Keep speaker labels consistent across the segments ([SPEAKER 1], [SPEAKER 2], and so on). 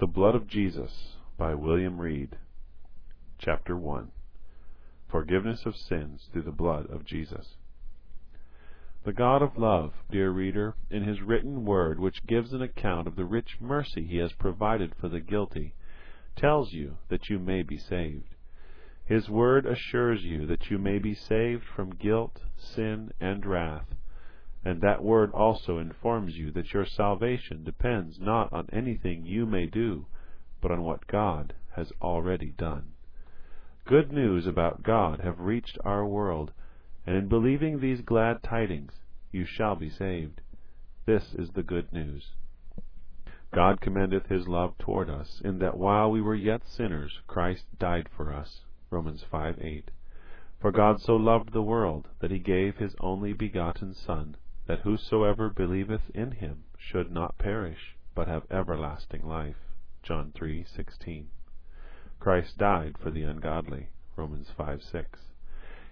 [SPEAKER 1] The Blood of Jesus by William Reid Chapter 1 Forgiveness of Sins Through the Blood of Jesus The God of love, dear reader, in His written word, which gives an account of the rich mercy He has provided for the guilty, tells you that you may be saved. His word assures you that you may be saved from guilt, sin, and wrath and that word also informs you that your salvation depends not on anything you may do, but on what God has already done. Good news about God have reached our world, and in believing these glad tidings you shall be saved. This is the good news. God commendeth his love toward us, in that while we were yet sinners, Christ died for us. Romans 5 8. For God so loved the world, that he gave his only begotten Son, that whosoever believeth in him should not perish, but have everlasting life. John 3:16. Christ died for the ungodly. Romans 5:6.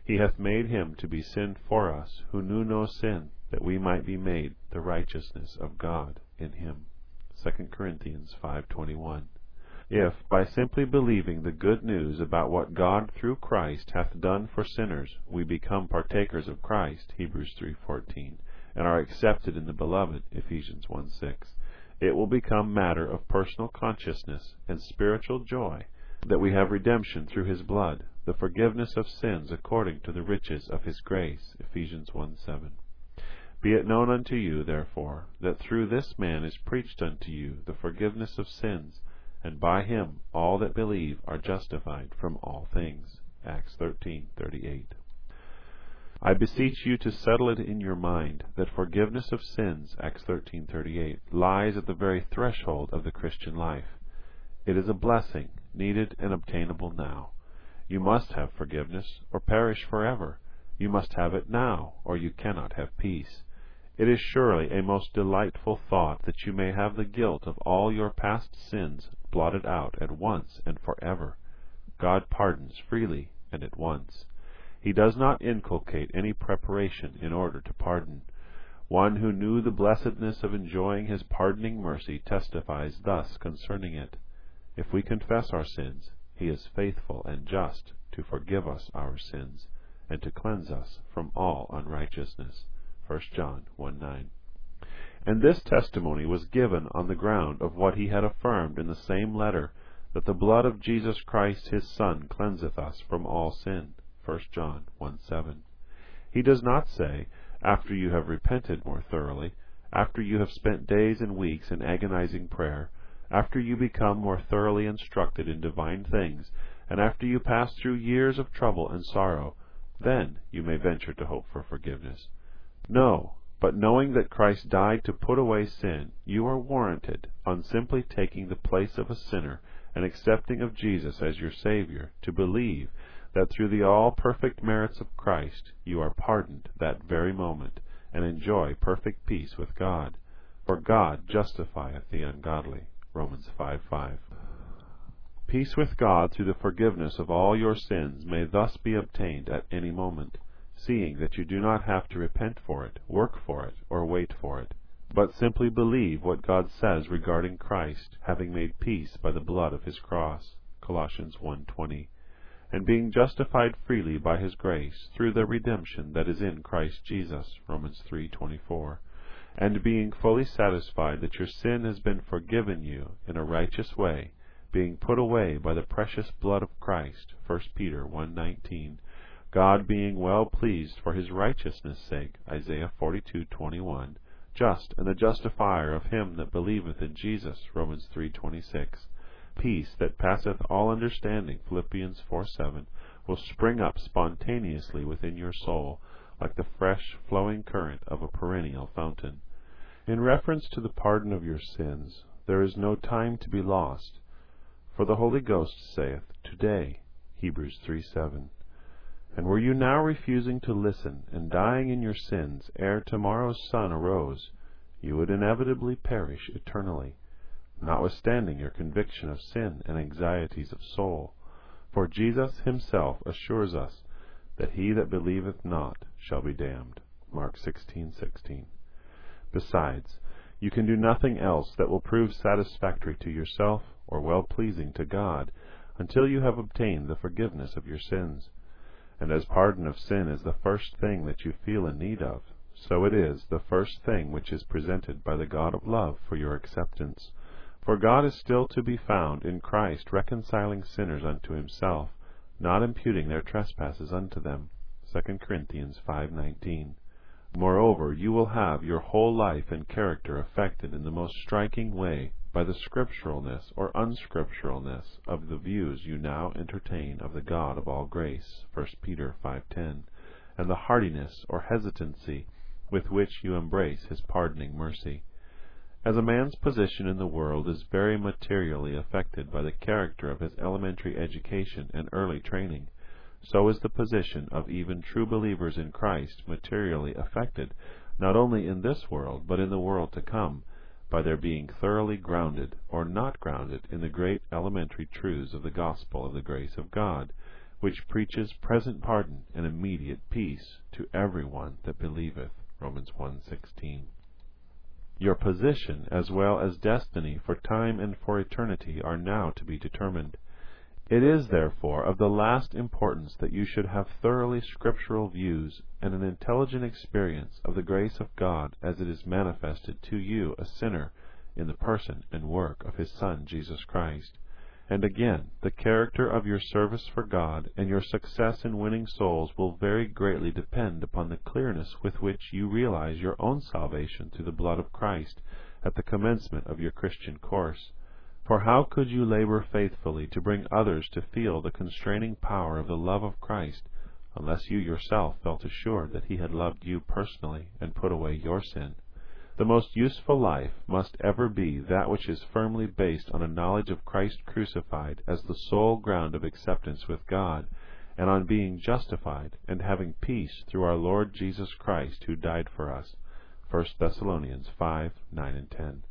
[SPEAKER 1] He hath made him to be sin for us, who knew no sin, that we might be made the righteousness of God in him. 2 Corinthians 5:21. If, by simply believing the good news about what God through Christ hath done for sinners, we become partakers of Christ, Hebrews 3:14, and are accepted in the Beloved, Ephesians 1 6, it will become matter of personal consciousness and spiritual joy that we have redemption through his blood, the forgiveness of sins according to the riches of his grace, Ephesians 1 7. Be it known unto you, therefore, that through this man is preached unto you the forgiveness of sins, and by him all that believe are justified from all things. Acts 13:38. I beseech you to settle it in your mind that forgiveness of sins Acts 13:38 lies at the very threshold of the Christian life. It is a blessing, needed and obtainable now. You must have forgiveness, or perish forever. You must have it now, or you cannot have peace. It is surely a most delightful thought that you may have the guilt of all your past sins blotted out at once and forever. God pardons freely and at once. He does not inculcate any preparation in order to pardon. One who knew the blessedness of enjoying his pardoning mercy testifies thus concerning it If we confess our sins, he is faithful and just to forgive us our sins, and to cleanse us from all unrighteousness. 1 John 1 9. And this testimony was given on the ground of what he had affirmed in the same letter, that the blood of Jesus Christ his Son cleanseth us from all sin. 1 John 1 7. He does not say, after you have repented more thoroughly, after you have spent days and weeks in agonizing prayer, after you become more thoroughly instructed in divine things, and after you pass through years of trouble and sorrow, then you may venture to hope for forgiveness. No, but knowing that Christ died to put away sin, you are warranted, on simply taking the place of a sinner and accepting of Jesus as your Savior, to believe that through the all perfect merits of Christ you are pardoned that very moment, and enjoy perfect peace with God. For God justifieth the ungodly. Romans 5 5. Peace with God through the forgiveness of all your sins may thus be obtained at any moment, seeing that you do not have to repent for it, work for it, or wait for it, but simply believe what God says regarding Christ having made peace by the blood of his cross. Colossians 1:20 and being justified freely by his grace through the redemption that is in Christ Jesus Romans 3:24 and being fully satisfied that your sin has been forgiven you in a righteous way being put away by the precious blood of Christ 1 Peter 1:19 God being well pleased for his righteousness' sake Isaiah 42:21 just and the justifier of him that believeth in Jesus Romans 3:26 peace that passeth all understanding, Philippians 4 7, will spring up spontaneously within your soul, like the fresh flowing current of a perennial fountain. In reference to the pardon of your sins, there is no time to be lost, for the Holy Ghost saith, Today, Hebrews 3 7. And were you now refusing to listen and dying in your sins ere tomorrow's sun arose, you would inevitably perish eternally notwithstanding your conviction of sin and anxieties of soul. For Jesus himself assures us that he that believeth not shall be damned. Mark 16:16. Besides, You can do nothing else that will prove satisfactory to yourself or well pleasing to God until you have obtained the forgiveness of your sins. And as pardon of sin is the first thing that you feel in need of, so it is the first thing which is presented by the God of love for your acceptance. For God is still to be found in Christ reconciling sinners unto himself, not imputing their trespasses unto them. 2 Corinthians 5:19. Moreover, you will have your whole life and character affected in the most striking way by the scripturalness or unscripturalness of the views you now entertain of the God of all grace (1 Peter 5:10), and the hardiness or hesitancy with which you embrace his pardoning mercy. As a man's position in the world is very materially affected by the character of his elementary education and early training, so is the position of even true believers in Christ materially affected, not only in this world, but in the world to come, by their being thoroughly grounded or not grounded in the great elementary truths of the gospel of the grace of God, which preaches present pardon and immediate peace to every one that believeth. Romans 1:16. Your position as well as destiny for time and for eternity are now to be determined. It is, therefore, of the last importance that you should have thoroughly scriptural views and an intelligent experience of the grace of God as it is manifested to you a sinner in the person and work of His Son Jesus Christ. And again, the character of your service for God and your success in winning souls will very greatly depend upon the clearness with which you realize your own salvation through the blood of Christ at the commencement of your Christian course. For how could you labor faithfully to bring others to feel the constraining power of the love of Christ unless you yourself felt assured that He had loved you personally and put away your sin? The most useful life must ever be that which is firmly based on a knowledge of Christ crucified as the sole ground of acceptance with God, and on being justified and having peace through our Lord Jesus Christ who died for us. 1 Thessalonians 5, 9 and 10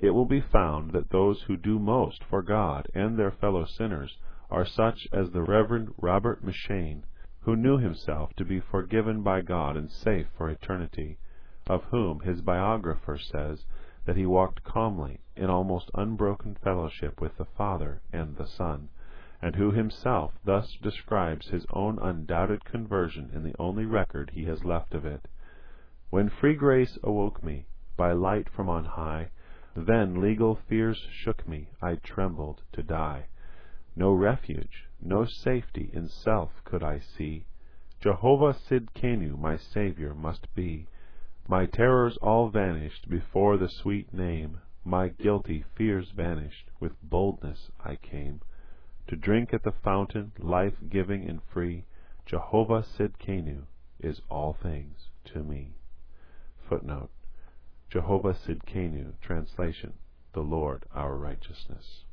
[SPEAKER 1] it will be found that those who do most for God and their fellow sinners are such as the Rev. Robert M'Cheyne, who knew himself to be forgiven by God and safe for eternity, of whom his biographer says that he walked calmly in almost unbroken fellowship with the Father and the Son, and who himself thus describes his own undoubted conversion in the only record he has left of it: When free grace awoke me, by light from on high, then legal fears shook me, I trembled to die. No refuge, no safety in self could I see. Jehovah Tsidkenu my Saviour must be. My terrors all vanished before the sweet name, My guilty fears vanished, with boldness I came To drink at the fountain, life giving and free. Jehovah Tsidkenu is all things to me. Footnote Jehovah Tsidkenu, translation, the Lord our righteousness.